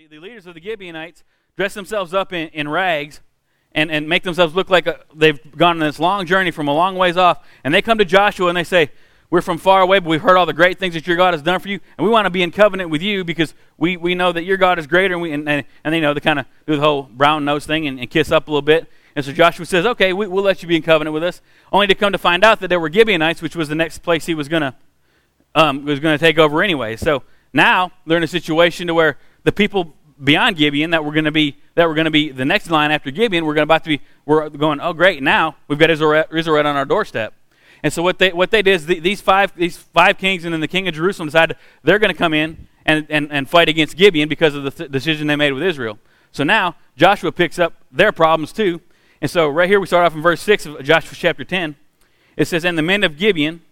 the, the leaders of the Gibeonites dress themselves up in, in rags and, and make themselves look like a, they've gone on this long journey from a long ways off. And they come to Joshua and they say, We're from far away, but we've heard all the great things that your God has done for you. And we want to be in covenant with you because we, we know that your God is greater. And, we, and, and, and they know they kind of do the whole brown nose thing and, and, kiss up a little bit. And so Joshua says, Okay, we, will let you be in covenant with us. Only to come to find out that there were Gibeonites, which was the next place he was going to um, was going to take over anyway. So now they're in a situation to where the people beyond Gibeon that we're going to be that we're going to be the next line after Gibeon. We're going about to be we're going. Oh, great! Now we've got Israel, Israel on our doorstep. And so what they what they did is the, these five these five kings and then the king of Jerusalem decided they're going to come in and, and, and fight against Gibeon because of the th- decision they made with Israel. So now Joshua picks up their problems too. And so right here we start off in verse six of Joshua chapter ten. It says, "And the men of Gibeon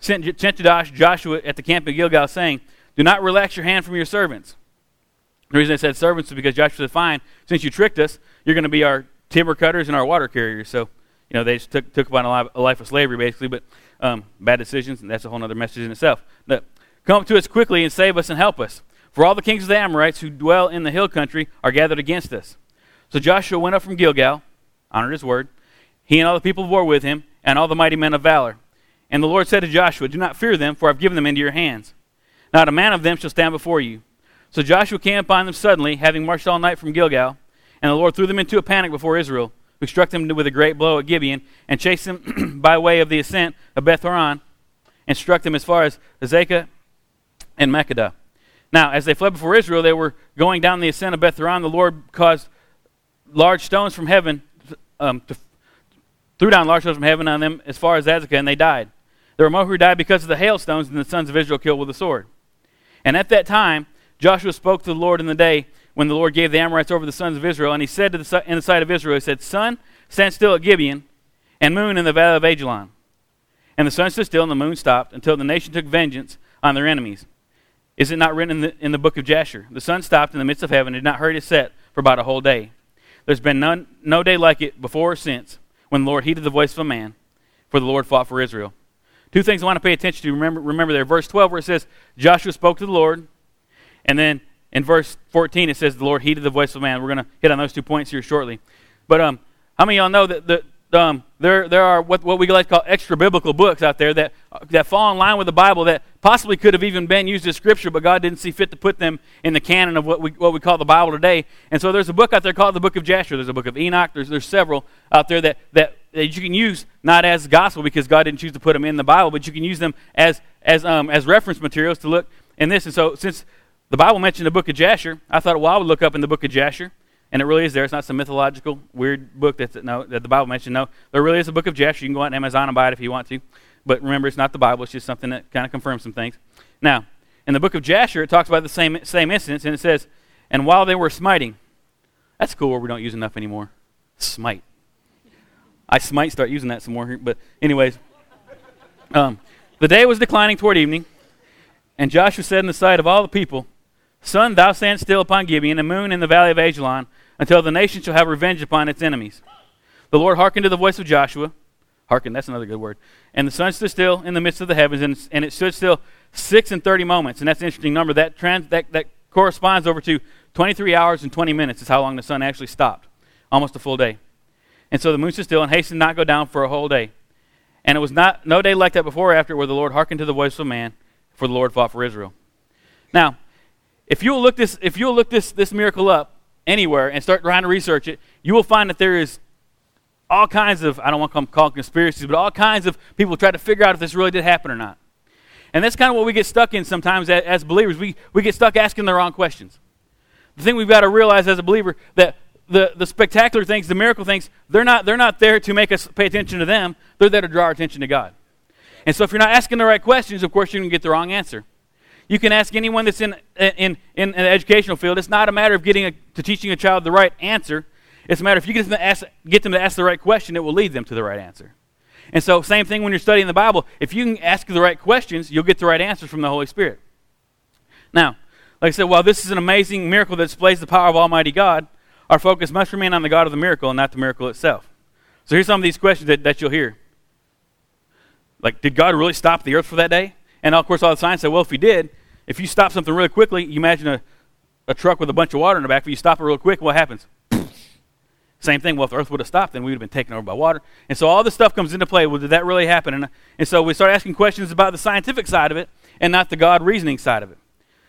sent, sent to Joshua at the camp of Gilgal, saying." Do not relax your hand from your servants. The reason I said servants is because Joshua said, Fine, since you tricked us, you're going to be our timber cutters and our water carriers. So, you know, they just took, took upon a life, a life of slavery, basically, but um, bad decisions, and that's a whole other message in itself. But come to us quickly and save us and help us. For all the kings of the Amorites who dwell in the hill country are gathered against us. So Joshua went up from Gilgal, honored his word. He and all the people of war with him, and all the mighty men of valor. And the Lord said to Joshua, Do not fear them, for I've given them into your hands. Not a man of them shall stand before you. So Joshua came upon them suddenly, having marched all night from Gilgal, and the Lord threw them into a panic before Israel, who struck them with a great blow at Gibeon, and chased them by way of the ascent of Beth Horon, and struck them as far as Azekah and Makkedah. Now, as they fled before Israel, they were going down the ascent of Beth Horon. The Lord caused large stones from heaven, um, to, threw down large stones from heaven on them as far as Azekah, and they died. There were more who died because of the hailstones than the sons of Israel killed with the sword. And at that time, Joshua spoke to the Lord in the day when the Lord gave the Amorites over the sons of Israel, and he said to the, in the sight of Israel, he said, Sun, stand still at Gibeon, and moon in the valley of Ajalon. And the sun stood still, and the moon stopped, until the nation took vengeance on their enemies. Is it not written in the, in the book of Jasher? The sun stopped in the midst of heaven, and did not hurry to set for about a whole day. There's been none, no day like it before or since, when the Lord heeded the voice of a man, for the Lord fought for Israel. Two things I want to pay attention to. Remember, remember there, verse 12, where it says, Joshua spoke to the Lord. And then in verse 14, it says, the Lord heeded the voice of man. We're going to hit on those two points here shortly. But um, how many of y'all know that the, um, there, there are what, what we like to call extra biblical books out there that, that fall in line with the Bible that possibly could have even been used as Scripture, but God didn't see fit to put them in the canon of what we, what we call the Bible today. And so there's a book out there called the Book of Jasher. There's a book of Enoch. There's, there's several out there that, that, that you can use not as gospel because God didn't choose to put them in the Bible, but you can use them as, as, um, as reference materials to look in this. And so since the Bible mentioned the book of Jasher, I thought, well, I would look up in the book of Jasher and it really is there. It's not some mythological, weird book that's, no, that the Bible mentioned. No, there really is a book of Jasher. You can go out on Amazon and buy it if you want to. But remember, it's not the Bible. It's just something that kind of confirms some things. Now, in the book of Jasher, it talks about the same, same incidents, and it says, And while they were smiting, that's cool where we don't use enough anymore. Smite. I might start using that some more here, but anyways. Um, the day was declining toward evening, and Joshua said in the sight of all the people, Sun, thou stand still upon Gibeon, and moon in the valley of Ajalon, until the nation shall have revenge upon its enemies. The Lord hearkened to the voice of Joshua. Hearken, that's another good word. And the sun stood still in the midst of the heavens, and, and it stood still six and thirty moments. And that's an interesting number. That, trans, that, that corresponds over to 23 hours and 20 minutes is how long the sun actually stopped. Almost a full day. And so the moon stood still and hastened not go down for a whole day. And it was not no day like that before or after where the Lord hearkened to the voice of man, for the Lord fought for Israel. Now, if you'll look this, if you'll look this, this miracle up anywhere and start trying to research it, you will find that there is all kinds of, I don't want to call conspiracies, but all kinds of people try to figure out if this really did happen or not. And that's kind of what we get stuck in sometimes as, as believers. We, we get stuck asking the wrong questions. The thing we've got to realize as a believer that the, the spectacular things, the miracle things, they're not, they're not there to make us pay attention to them. They're there to draw our attention to God. And so if you're not asking the right questions, of course, you're going to get the wrong answer. You can ask anyone that's in, in, in an educational field. It's not a matter of getting a, to teaching a child the right answer. It's a matter if you get them, ask, get them to ask the right question, it will lead them to the right answer. And so, same thing when you're studying the Bible. If you can ask the right questions, you'll get the right answers from the Holy Spirit. Now, like I said, while this is an amazing miracle that displays the power of Almighty God, our focus must remain on the God of the miracle and not the miracle itself. So here's some of these questions that, that you'll hear. Like, did God really stop the earth for that day? And of course, all the science said, well, if he did, if you stop something really quickly, you imagine a, a truck with a bunch of water in the back, if you stop it real quick, what happens? Same thing. Well, if the earth would have stopped, then we would have been taken over by water. And so all this stuff comes into play. Well, did that really happen? And, and so we start asking questions about the scientific side of it and not the God reasoning side of it.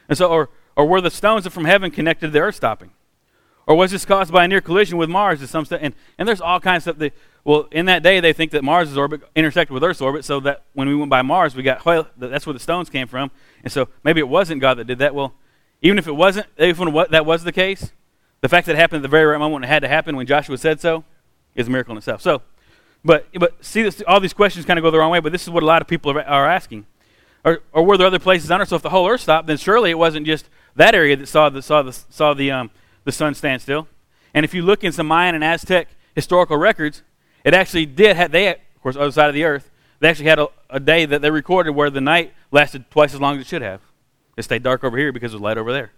And so, or, or were the stones from heaven connected to the earth stopping? Or was this caused by a near collision with Mars to some extent? And, and there's all kinds of stuff. That, well, in that day, they think that Mars' orbit intersected with Earth's orbit, so that when we went by Mars, we got, well, that's where the stones came from. And so maybe it wasn't God that did that. Well, even if it wasn't, even if that was the case, the fact that it happened at the very right moment it had to happen when Joshua said so is a miracle in itself. So, but, but see, this, all these questions kind of go the wrong way, but this is what a lot of people are, are asking. Or, or were there other places on Earth? So if the whole Earth stopped, then surely it wasn't just that area that saw the, saw the, saw the, um, the sun stand still. And if you look in some Mayan and Aztec historical records, it actually did have, they, of course, other side of the earth, they actually had a, a, day that they recorded where the night lasted twice as long as it should have. It stayed dark over here because it was light over there.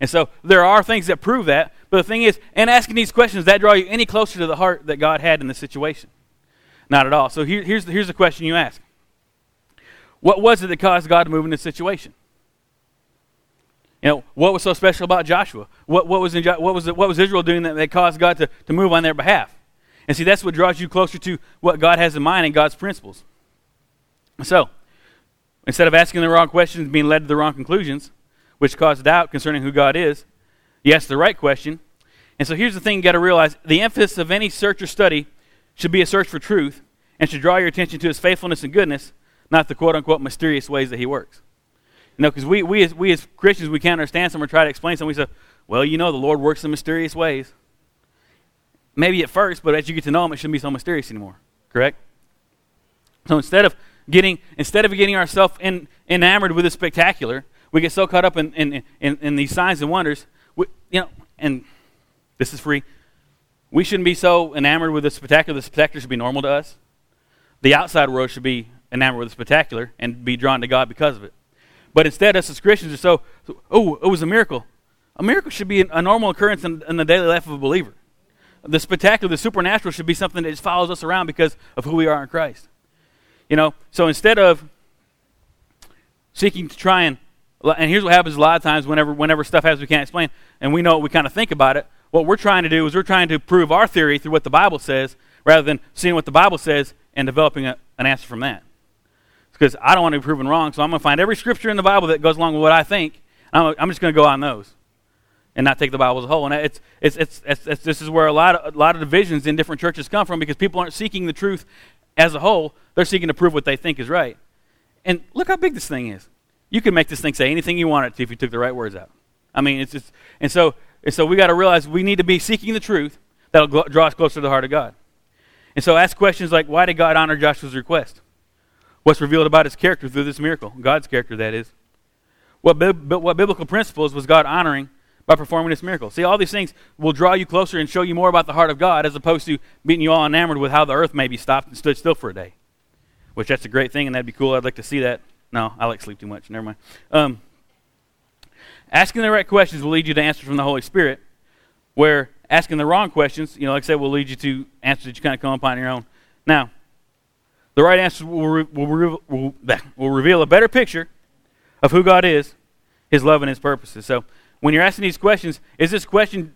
And so there are things that prove that. But the thing is, in asking these questions, that draw you any closer to the heart that God had in the situation? Not at all. So here, here's, the, here's the question you ask What was it that caused God to move in this situation? You know, what was so special about Joshua? What, what, was, in, what, was, what was Israel doing that, that caused God to, to move on their behalf? And see, that's what draws you closer to what God has in mind and God's principles. So, instead of asking the wrong questions and being led to the wrong conclusions, which cause doubt concerning who God is, you ask the right question. And so here's the thing you got to realize the emphasis of any search or study should be a search for truth and should draw your attention to his faithfulness and goodness, not the quote unquote mysterious ways that he works. You know, because we, we, as, we as Christians, we can't understand something or try to explain something. We say, well, you know, the Lord works in mysterious ways. Maybe at first, but as you get to know Him, it shouldn't be so mysterious anymore. Correct? So instead of getting, instead of getting ourselves in, enamored with the spectacular, we get so caught up in, in, in, in these signs and wonders. We, you know, and this is free. We shouldn't be so enamored with the spectacular. The spectacular should be normal to us. The outside world should be enamored with the spectacular and be drawn to God because of it. But instead, us as Christians are so, oh, it was a miracle. A miracle should be a normal occurrence in, in the daily life of a believer. The spectacular, the supernatural should be something that just follows us around because of who we are in Christ. You know, so instead of seeking to try and, and here's what happens a lot of times whenever, whenever stuff happens we can't explain, and we know we kind of think about it, what we're trying to do is we're trying to prove our theory through what the Bible says rather than seeing what the Bible says and developing a, an answer from that because I don't want to be proven wrong. So I'm going to find every scripture in the Bible that goes along with what I think. I'm, I'm just going to go on those and not take the Bible as a whole. And it's, it's, it's, it's, it's this is where a lot, of, a lot of divisions in different churches come from because people aren't seeking the truth as a whole. They're seeking to prove what they think is right. And look how big this thing is. You can make this thing say anything you want it to if you took the right words out. I mean, it's just, and so, and so we got to realize we need to be seeking the truth that'll draw us closer to the heart of God. And so ask questions like, why did God honor Joshua's request? What's revealed about his character through this miracle? God's character, that is. What, what biblical principles was God honoring by performing this miracle? See, all these things will draw you closer and show you more about the heart of God as opposed to being you all enamored with how the earth maybe stopped and stood still for a day. Which that's a great thing, and that'd be cool. I'd like to see that. No, I like sleep too much. Never mind. Um, asking the right questions will lead you to answers from the Holy Spirit, where asking the wrong questions, you know, like I said, will lead you to answers that you kind of come upon on your own. Now, the right answer will, will, will, will reveal a better picture of who God is, His love, and His purposes. So when you're asking these questions, is this question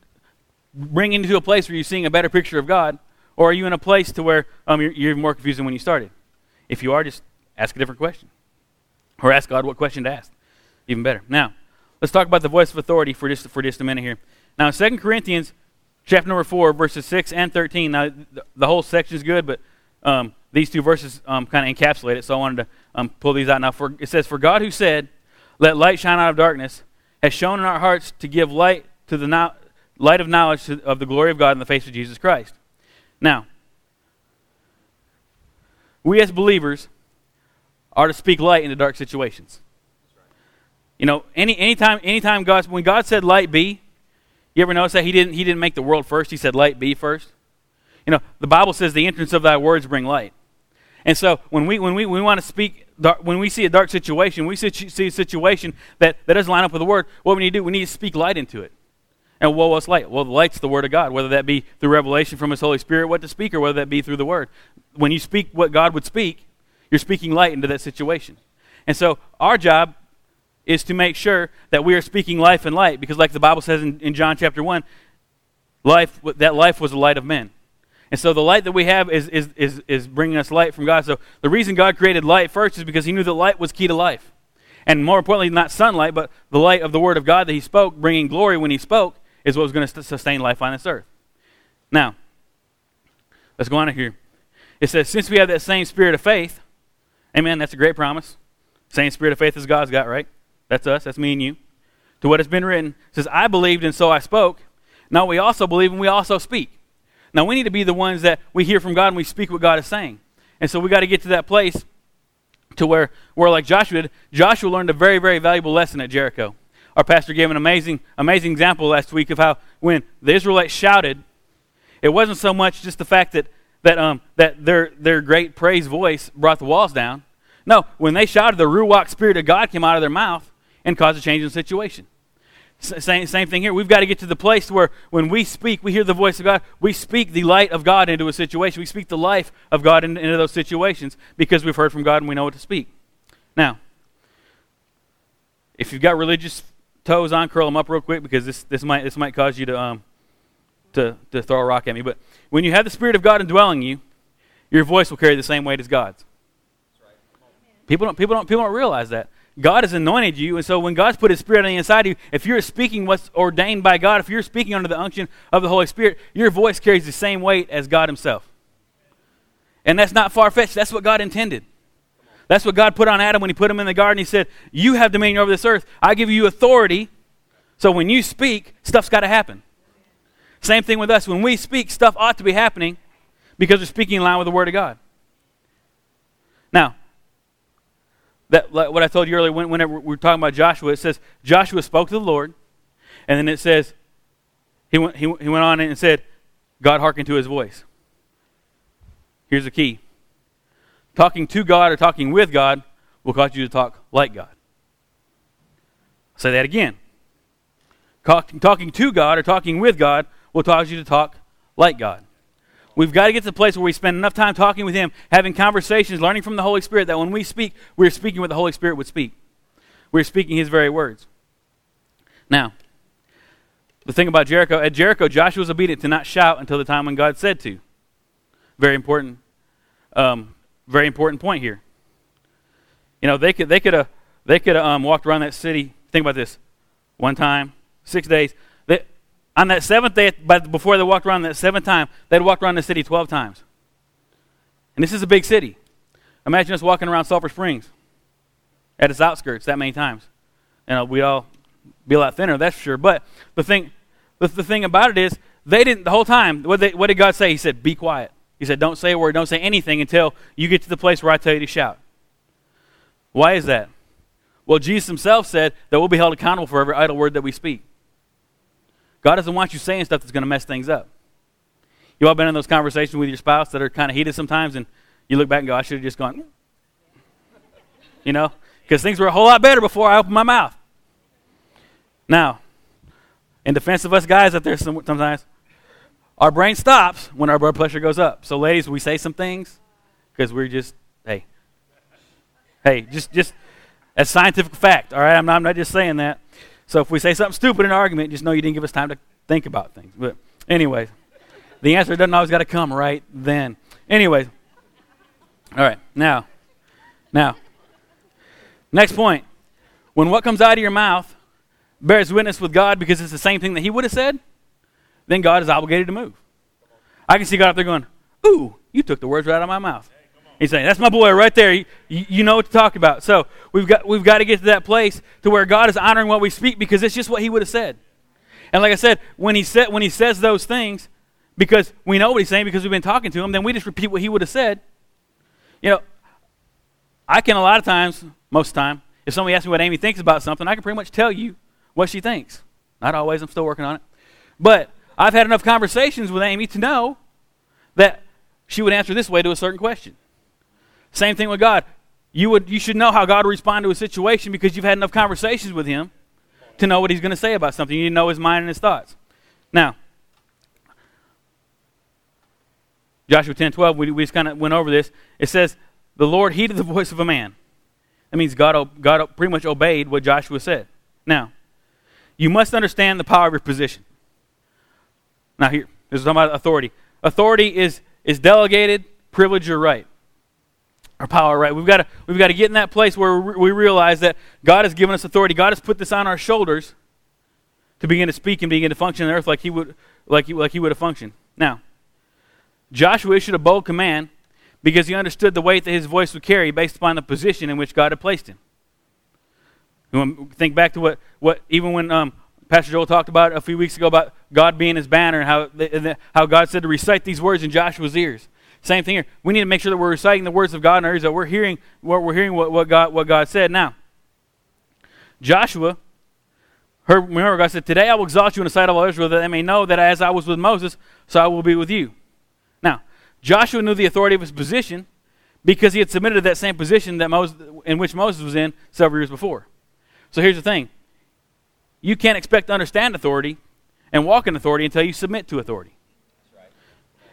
bringing you to a place where you're seeing a better picture of God, or are you in a place to where um, you're, you're more confused than when you started? If you are, just ask a different question, or ask God what question to ask. Even better. Now, let's talk about the voice of authority for just for just a minute here. Now, in 2 Corinthians chapter number 4, verses 6 and 13, now the, the whole section is good, but um, these two verses um, kind of encapsulate it, so I wanted to um, pull these out now. For, it says, For God who said, Let light shine out of darkness, has shown in our hearts to give light to the no- light of knowledge to, of the glory of God in the face of Jesus Christ. Now, we as believers are to speak light into dark situations. You know, any anytime anytime God when God said light be, you ever notice that he didn't he didn't make the world first, he said light be first? You know, the Bible says the entrance of thy words bring light. And so when we, when we, we want to speak, dark, when we see a dark situation, we see, a situation that, that doesn't line up with the word, what we need to do, we need to speak light into it. And well, what's light? Well, the light's the word of God, whether that be through revelation from his Holy Spirit, what to speak, or whether that be through the word. When you speak what God would speak, you're speaking light into that situation. And so our job is to make sure that we are speaking life and light, because like the Bible says in, in John chapter 1, life, that life was the light of men. And so the light that we have is, is, is, is bringing us light from God. So the reason God created light first is because he knew that light was key to life. And more importantly, not sunlight, but the light of the Word of God that he spoke, bringing glory when he spoke, is what was going to sustain life on this earth. Now, let's go on here. It says, since we have that same spirit of faith, amen, that's a great promise. Same spirit of faith as God's got, right? That's us, that's me and you. To what has been written, says, I believed and so I spoke. Now we also believe and we also speak. Now we need to be the ones that we hear from God and we speak what God is saying. And so we got to get to that place to where, where like Joshua did, Joshua learned a very, very valuable lesson at Jericho. Our pastor gave an amazing, amazing example last week of how when the Israelites shouted, it wasn't so much just the fact that, that, um, that their, their great praise voice brought the walls down. No, when they shouted, the Ruach Spirit of God came out of their mouth and caused a change in the situation. Same, same thing here. We've got to get to the place where when we speak, we hear the voice of God. We speak the light of God into a situation. We speak the life of God into, into those situations because we've heard from God and we know what to speak. Now, if you've got religious toes on, curl them up real quick because this, this, might, this might cause you to, um, to, to throw a rock at me. But when you have the Spirit of God indwelling you, your voice will carry the same weight as God's. People don't, people, don't, people don't realize that. God has anointed you, and so when God's put His Spirit on the inside of you, if you're speaking what's ordained by God, if you're speaking under the unction of the Holy Spirit, your voice carries the same weight as God Himself. And that's not far fetched. That's what God intended. That's what God put on Adam when He put him in the garden. He said, You have dominion over this earth. I give you authority. So when you speak, stuff's got to happen. Same thing with us. When we speak, stuff ought to be happening because we're speaking in line with the Word of God. Now, that what I told you earlier, when, whenever we were talking about Joshua, it says Joshua spoke to the Lord, and then it says he went, he, he went on and said, God hearkened to his voice. Here's the key talking to God or talking with God will cause you to talk like God. I'll say that again. Talking to God or talking with God will cause you to talk like God. We've got to get to the place where we spend enough time talking with Him, having conversations, learning from the Holy Spirit, that when we speak, we're speaking what the Holy Spirit would speak. We're speaking His very words. Now, the thing about Jericho, at Jericho, Joshua was obedient to not shout until the time when God said to. Very important, um, very important point here. You know, they could they could have they could have um, walked around that city. Think about this: one time, six days. On that seventh day, but before they walked around that seventh time, they'd walked around the city 12 times. And this is a big city. Imagine us walking around Sulphur Springs at its outskirts that many times. Know, we'd all be a lot thinner, that's for sure. But the thing, the, the thing about it is, they didn't, the whole time, what, they, what did God say? He said, be quiet. He said, don't say a word, don't say anything until you get to the place where I tell you to shout. Why is that? Well, Jesus himself said that we'll be held accountable for every idle word that we speak. God doesn't want you saying stuff that's going to mess things up. You all been in those conversations with your spouse that are kind of heated sometimes, and you look back and go, I should have just gone, you know, because things were a whole lot better before I opened my mouth. Now, in defense of us guys out there sometimes, our brain stops when our blood pressure goes up. So, ladies, we say some things because we're just, hey, hey, just, just, that's scientific fact, all right? I'm not, I'm not just saying that. So if we say something stupid in an argument, just know you didn't give us time to think about things. But anyway, the answer doesn't always got to come right then. Anyway, all right, now, now, next point. When what comes out of your mouth bears witness with God because it's the same thing that He would have said, then God is obligated to move. I can see God up there going, Ooh, you took the words right out of my mouth. He's saying, That's my boy right there. You, you, know what to talk about. So we've got, we've got to get to that place to where God is honoring what we speak because it's just what He would have said. And like I said, when he, said, when he says those things, because we know what He's saying because we've been talking to Him, then we just repeat what He would have said. You know, I can a lot of times, most of the time, if somebody asks me what Amy thinks about something, I can pretty much tell you what she thinks. Not always, I'm still working on it. But I've had enough conversations with Amy to know that she would answer this way to a certain question. Same thing with God. You, would, you should know how God would respond to a situation because you've had enough conversations with Him to know what He's going to say about something. You know His mind and His thoughts. Now, Joshua 10 12, we, we just kind of went over this. It says, The Lord heeded the voice of a man. That means God, God pretty much obeyed what Joshua said. Now, you must understand the power of your position. Now, here, this is talking about authority. Authority is, is delegated, privilege, or right. Or power, right? We've got to we've got to get in that place where we realize that God has given us authority. God has put this on our shoulders to begin to speak and begin to function on earth like he would like he, like he would have functioned. Now, Joshua issued a bold command because he understood the weight that his voice would carry based upon the position in which God had placed him. think back to what, what even when um, Pastor Joel talked about a few weeks ago about God being his banner and how, how God said to recite these words in Joshua's ears. Same thing here. We need to make sure that we're reciting the words of God in our ears, that we're hearing what we're hearing what, what God what God said. Now, Joshua heard remember God said, Today I will exalt you in the sight of all Israel, that they may know that as I was with Moses, so I will be with you. Now, Joshua knew the authority of his position because he had submitted to that same position that Moses, in which Moses was in several years before. So here's the thing you can't expect to understand authority and walk in authority until you submit to authority.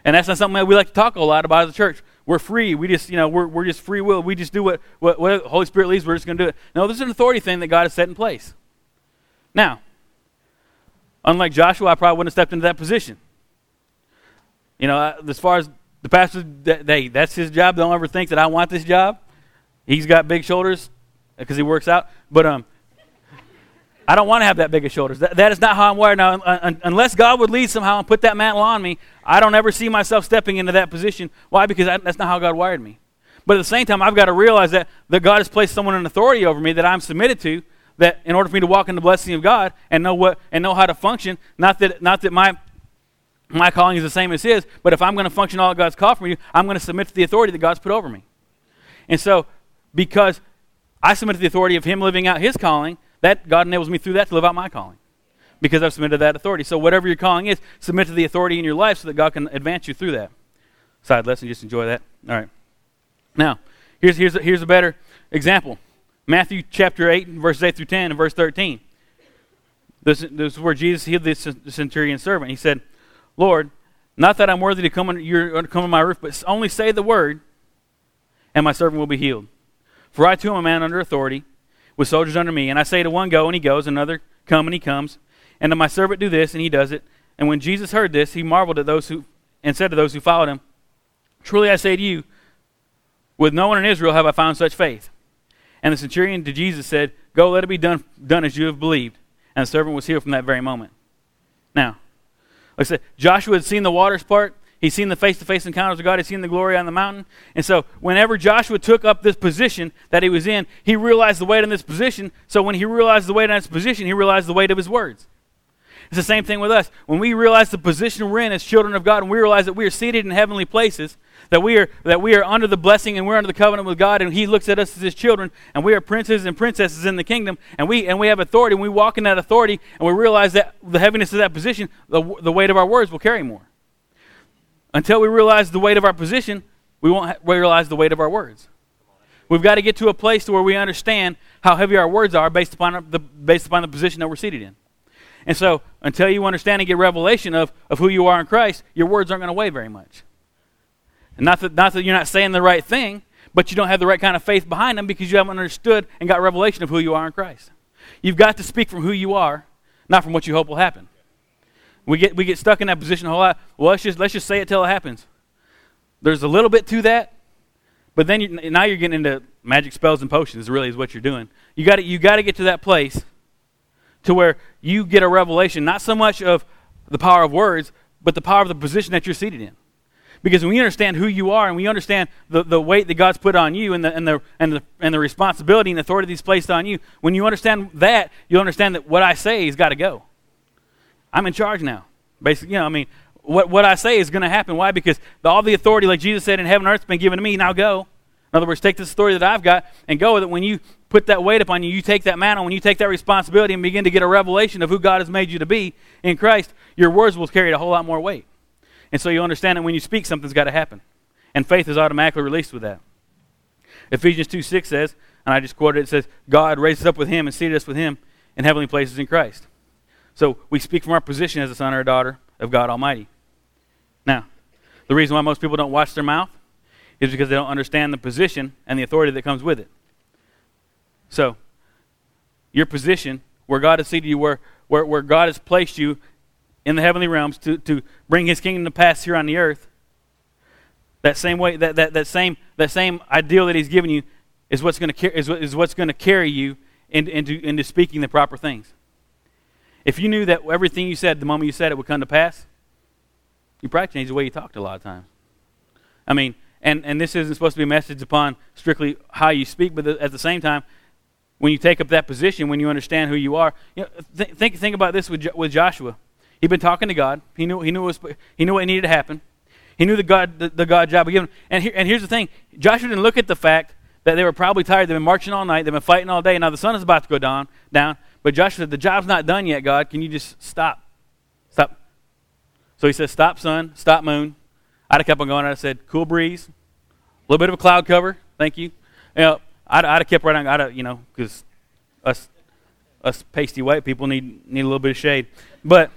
And that's not something that we like to talk a lot about as a church. We're free. We just, you know, we're, we're just free will. We just do what, what, what Holy Spirit leads. We're just going to do it. No, this is an authority thing that God has set in place. Now, unlike Joshua, I probably wouldn't have stepped into that position. You know, as far as the pastor, they, that's his job. Don't ever think that I want this job. He's got big shoulders because he works out. But um, I don't want to have that big of shoulders. That, that is not how I'm wired. Now, unless God would lead somehow and put that mantle on me, I don't ever see myself stepping into that position. Why? Because I, that's not how God wired me. But at the same time, I've got to realize that, that God has placed someone in authority over me that I'm submitted to, that in order for me to walk in the blessing of God and know what and know how to function, not that not that my my calling is the same as his, but if I'm going to function all God's called for me, I'm going to submit to the authority that God's put over me. And so, because I submit to the authority of him living out his calling, that God enables me through that to live out my calling. Because I've submitted to that authority. So whatever your calling is, submit to the authority in your life so that God can advance you through that. Side lesson, just enjoy that. All right. Now, here's, here's, a, here's a better example. Matthew chapter 8, verses 8 through 10 and verse 13. This, this is where Jesus healed the centurion servant. He said, Lord, not that I'm worthy to come under, your, come under my roof, but only say the word, and my servant will be healed. For I too am a man under authority, with soldiers under me. And I say to one, Go, and he goes, another, Come, and he comes. And to my servant, Do this, and he does it. And when Jesus heard this, he marveled at those who, and said to those who followed him, Truly I say to you, with no one in Israel have I found such faith. And the centurion to Jesus said, Go, let it be done, done as you have believed. And the servant was healed from that very moment. Now, like I said, Joshua had seen the waters part. He's seen the face to face encounters of God. He's seen the glory on the mountain. And so, whenever Joshua took up this position that he was in, he realized the weight in this position. So, when he realized the weight in this position, he realized the weight of his words. It's the same thing with us. When we realize the position we're in as children of God, and we realize that we are seated in heavenly places, that we are that we are under the blessing and we're under the covenant with God, and He looks at us as His children, and we are princes and princesses in the kingdom, and we and we have authority, and we walk in that authority, and we realize that the heaviness of that position, the, the weight of our words will carry more. Until we realize the weight of our position, we won't realize the weight of our words. We've got to get to a place to where we understand how heavy our words are based upon our, the based upon the position that we're seated in. And so, until you understand and get revelation of, of who you are in Christ, your words aren't going to weigh very much. And not that, not that you're not saying the right thing, but you don't have the right kind of faith behind them because you haven't understood and got revelation of who you are in Christ. You've got to speak from who you are, not from what you hope will happen. We get, we get stuck in that position a whole lot. Well, let's just, let's just say it till it happens. There's a little bit to that, but then you, now you're getting into magic spells and potions, really, is what you're doing. You got you to get to that place to where you get a revelation, not so much of the power of words, but the power of the position that you're seated in. Because when we understand who you are and we understand the, the weight that God's put on you and the, and, the, and, the, and the responsibility and authority that's placed on you, when you understand that, you'll understand that what I say has got to go. I'm in charge now. Basically, you know, I mean, what, what I say is going to happen. Why? Because the, all the authority, like Jesus said, in heaven and earth has been given to me. Now go. In other words, take this authority that I've got and go with it. When you put that weight upon you, you take that mantle, when you take that responsibility and begin to get a revelation of who God has made you to be in Christ, your words will carry a whole lot more weight. And so you understand that when you speak, something's got to happen. And faith is automatically released with that. Ephesians 2 6 says, and I just quoted it, it says, God raised us up with him and seated us with him in heavenly places in Christ. So we speak from our position as a son or a daughter of God Almighty. Now, the reason why most people don't watch their mouth is because they don't understand the position and the authority that comes with it. So, your position, where God has seated you, where, where, where God has placed you in the heavenly realms to, to bring his kingdom to pass here on the earth, that same way, that, that, that, same, that same ideal that he's given you is what's going to is, is what's going to carry you into, into, into speaking the proper things. If you knew that everything you said the moment you said it would come to pass, you probably change the way you talked a lot of times. I mean, and, and this isn't supposed to be a message upon strictly how you speak, but at the same time, when you take up that position, when you understand who you are, you know, th- think, think about this with, with Joshua. He'd been talking to God. He knew, he knew, was, he knew what needed to happen. He knew the God, the, the God job given. And, here, and here's the thing Joshua didn't look at the fact that they were probably tired. They've been marching all night. They've been fighting all day. Now the sun is about to go down. down. But Joshua said, The job's not done yet, God. Can you just stop? Stop. So he says, Stop, sun. Stop, moon. I'd have kept on going. Have said, Cool breeze. A little bit of a cloud cover. Thank you. You know, I'd, I'd have kept right on. I'd have, you know, because us, us pasty white people need, need a little bit of shade. But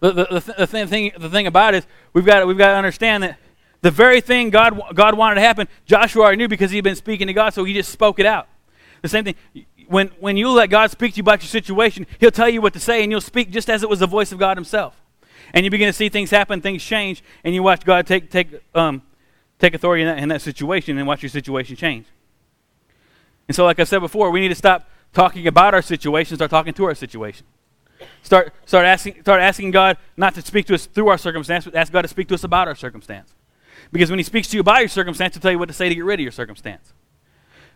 the, the, the, th- the, thing, the thing about it is we've got, we've got to understand that the very thing God, God wanted to happen, Joshua already knew because he'd been speaking to God, so he just spoke it out. The same thing, when, when you let God speak to you about your situation, he'll tell you what to say, and you'll speak just as it was the voice of God himself. And you begin to see things happen, things change, and you watch God take, take, um, take authority in that, in that situation and watch your situation change. And so, like I said before, we need to stop talking about our situation, start talking to our situation. Start, start, asking, start asking God not to speak to us through our circumstance, but ask God to speak to us about our circumstance. Because when He speaks to you about your circumstance, He'll tell you what to say to get rid of your circumstance.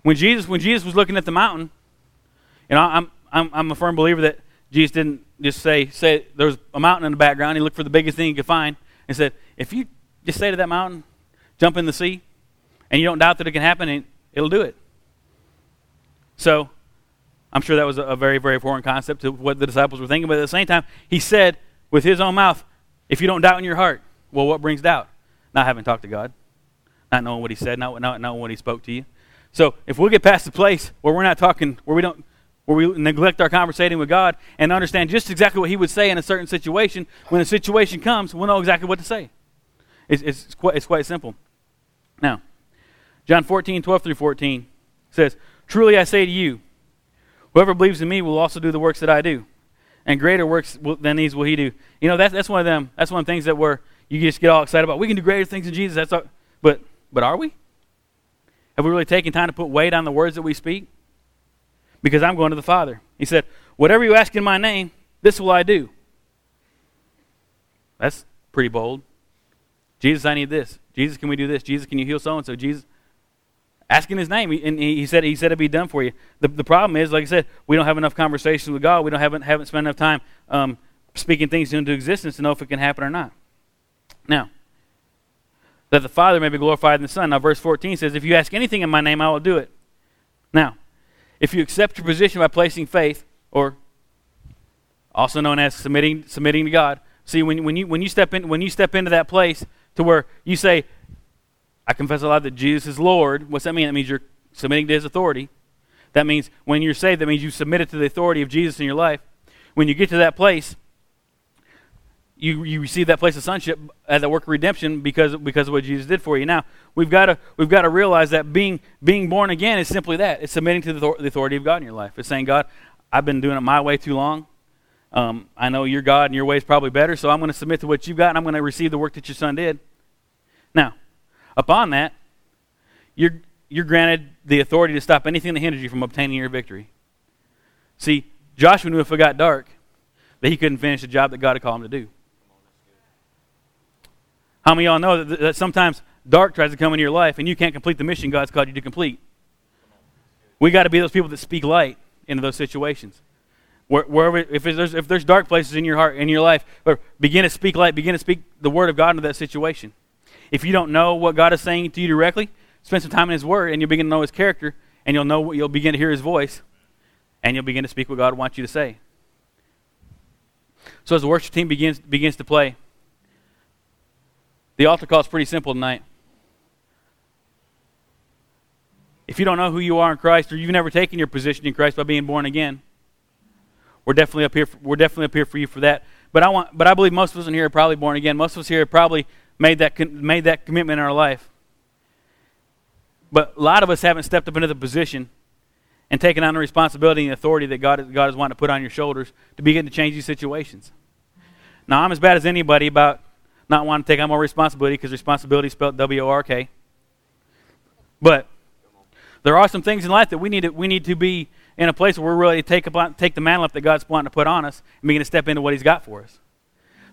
When Jesus, when Jesus was looking at the mountain, you know, I'm, I'm, I'm a firm believer that Jesus didn't just say, say there's a mountain in the background. He looked for the biggest thing he could find and said, if you just say to that mountain, jump in the sea, and you don't doubt that it can happen, it'll do it. So I'm sure that was a very, very foreign concept to what the disciples were thinking. But at the same time, he said with his own mouth, if you don't doubt in your heart, well, what brings doubt? Not having talked to God, not knowing what he said, not, not knowing what he spoke to you. So if we'll get past the place where we're not talking, where we don't, where we neglect our conversating with God and understand just exactly what He would say in a certain situation, when the situation comes, we'll know exactly what to say. It's, it's, quite, it's quite simple. Now, John 14, 12 through 14 says, Truly I say to you, whoever believes in me will also do the works that I do. And greater works than these will he do. You know, that's, that's one of them. That's one of the things that where you just get all excited about. We can do greater things in Jesus. That's all, but, but are we? Have we really taken time to put weight on the words that we speak? Because I'm going to the Father. He said, Whatever you ask in my name, this will I do. That's pretty bold. Jesus, I need this. Jesus, can we do this? Jesus, can you heal so and so? Jesus, asking his name. And he said, he said it'd be done for you. The, the problem is, like I said, we don't have enough conversations with God. We don't haven't, haven't spent enough time um, speaking things into existence to know if it can happen or not. Now, that the Father may be glorified in the Son. Now, verse 14 says, If you ask anything in my name, I will do it. Now, if you accept your position by placing faith, or also known as submitting, submitting to God, see, when, when, you, when, you step in, when you step into that place to where you say, I confess aloud that Jesus is Lord, what's that mean? That means you're submitting to his authority. That means when you're saved, that means you submitted to the authority of Jesus in your life. When you get to that place, you, you receive that place of sonship at the work of redemption because, because of what Jesus did for you. Now, we've got to we've got to realize that being being born again is simply that. It's submitting to the, authority of God in your life. It's saying, God, I've been doing it my way too long. Um, I know your God and your way is probably better, so I'm going to submit to what you've got and I'm going to receive the work that your son did. Now, upon that, you're, you're granted the authority to stop anything that hinders you from obtaining your victory. See, Joshua knew if it got dark that he couldn't finish the job that God had called him to do. How many of y'all know that, that sometimes dark tries to come into your life and you can't complete the mission God's called you to complete? We got to be those people that speak light into those situations. Where, wherever, if there's, if there's dark places in your heart, in your life, begin to speak light, begin to speak the word of God into that situation. If you don't know what God is saying to you directly, spend some time in His Word, and you'll begin to know His character, and you'll know you'll begin to hear His voice, and you'll begin to speak what God wants you to say. So as the worship team begins begins to play, the altar call is pretty simple tonight. If you don't know who you are in Christ, or you've never taken your position in Christ by being born again, we're definitely up here. For, we're definitely up here for you for that. But I want. But I believe most of us in here are probably born again. Most of us here have probably made that made that commitment in our life. But a lot of us haven't stepped up into the position and taking on the responsibility and authority that God, God has wanted to put on your shoulders to begin to change these situations. Now, I'm as bad as anybody about not wanting to take on more responsibility because responsibility is spelled W O R K. But there are some things in life that we need to, we need to be in a place where we're really take, upon, take the mantle up that God's wanting to put on us and begin to step into what He's got for us.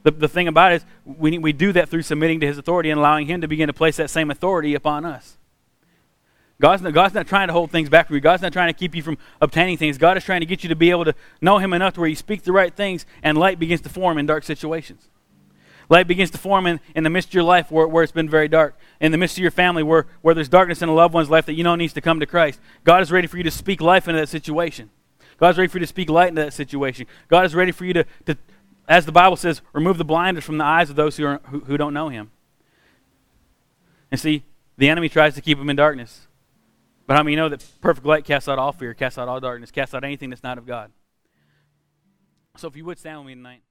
The, the thing about it is, we, we do that through submitting to His authority and allowing Him to begin to place that same authority upon us. God's not, God's not trying to hold things back from you. God's not trying to keep you from obtaining things. God is trying to get you to be able to know Him enough to where you speak the right things and light begins to form in dark situations. Light begins to form in, in the midst of your life where, where it's been very dark. In the midst of your family where, where there's darkness in a loved one's life that you know needs to come to Christ. God is ready for you to speak life into that situation. God is ready for you to speak light into that situation. God is ready for you to, to as the Bible says, remove the blinders from the eyes of those who, are, who, who don't know Him. And see, the enemy tries to keep them in darkness. But how many know that perfect light casts out all fear, casts out all darkness, casts out anything that's not of God? So if you would stand with me tonight.